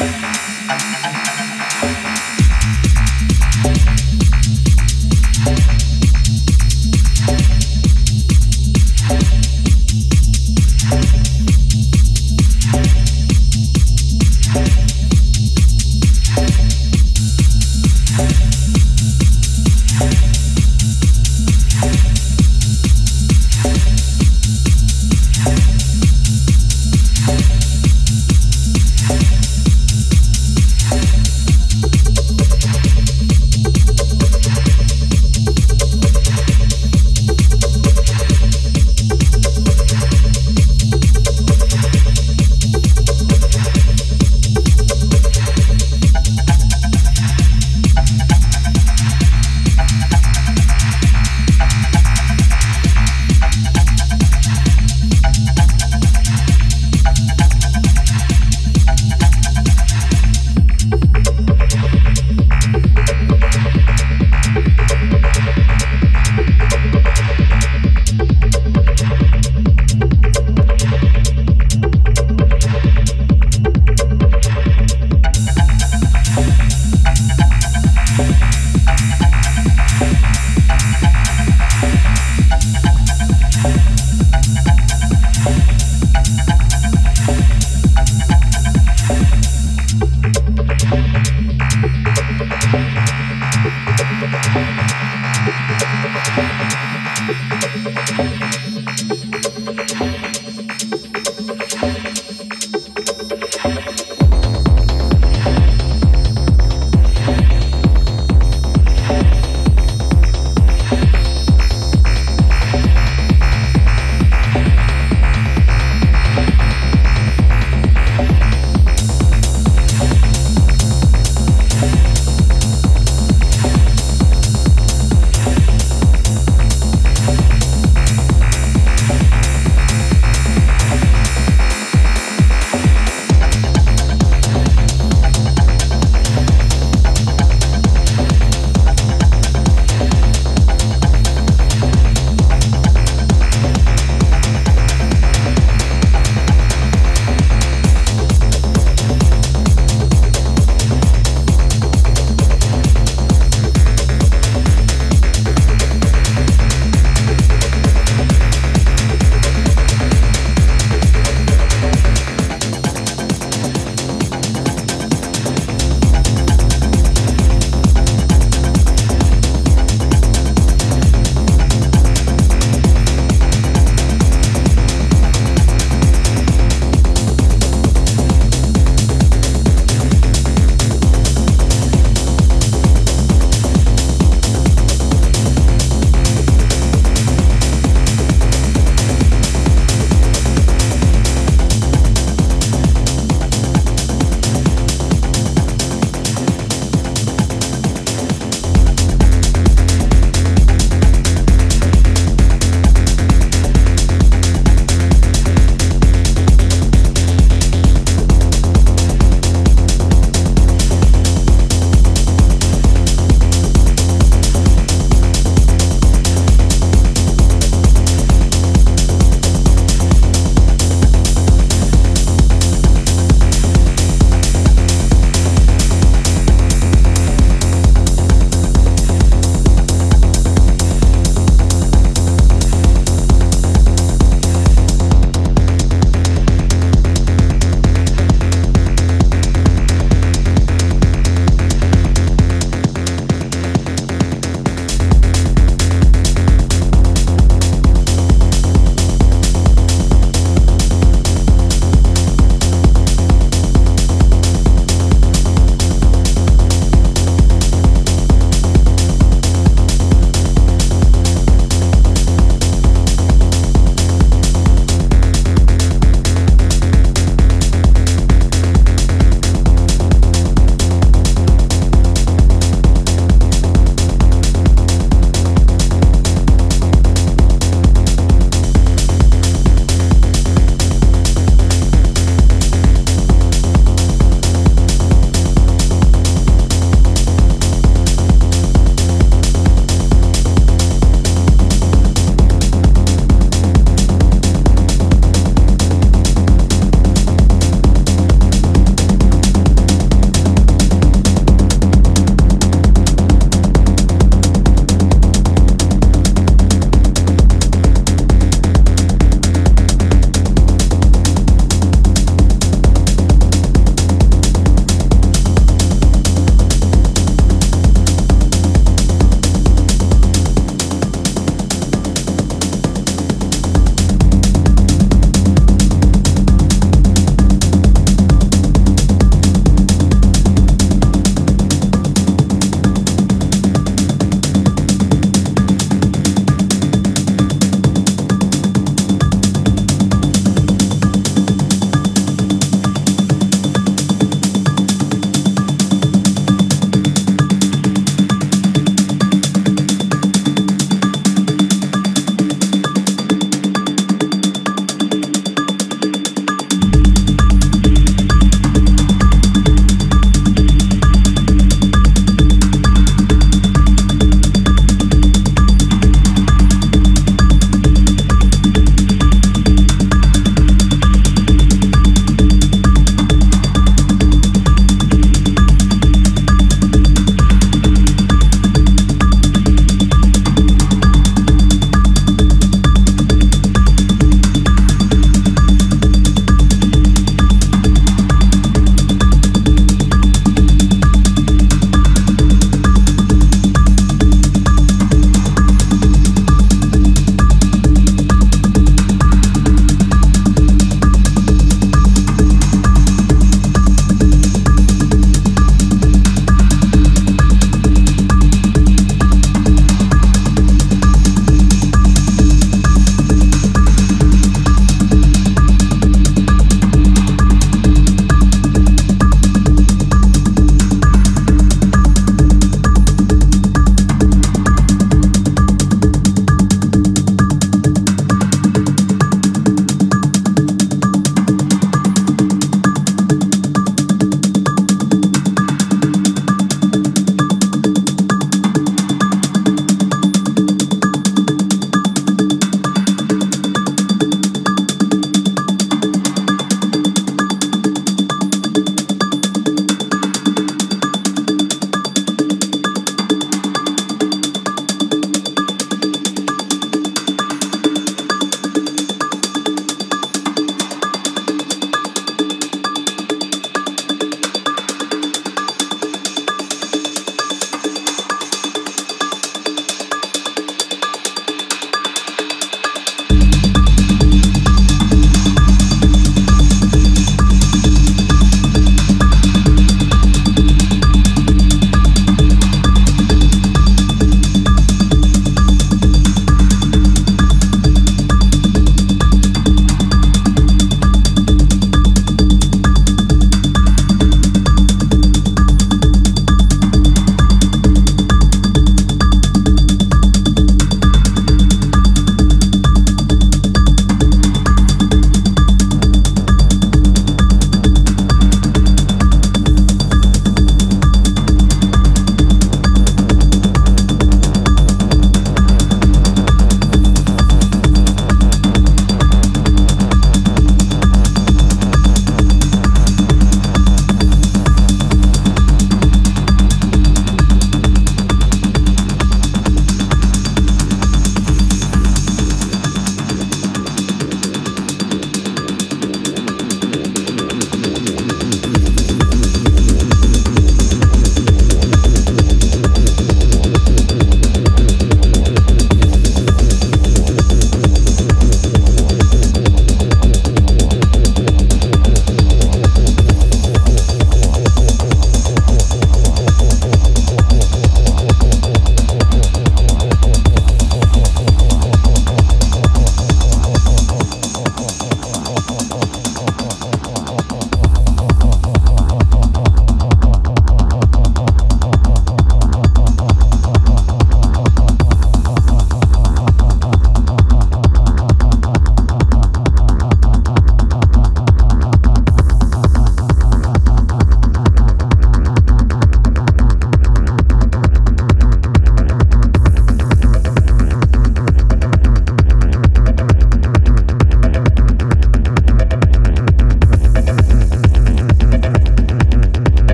Yeah.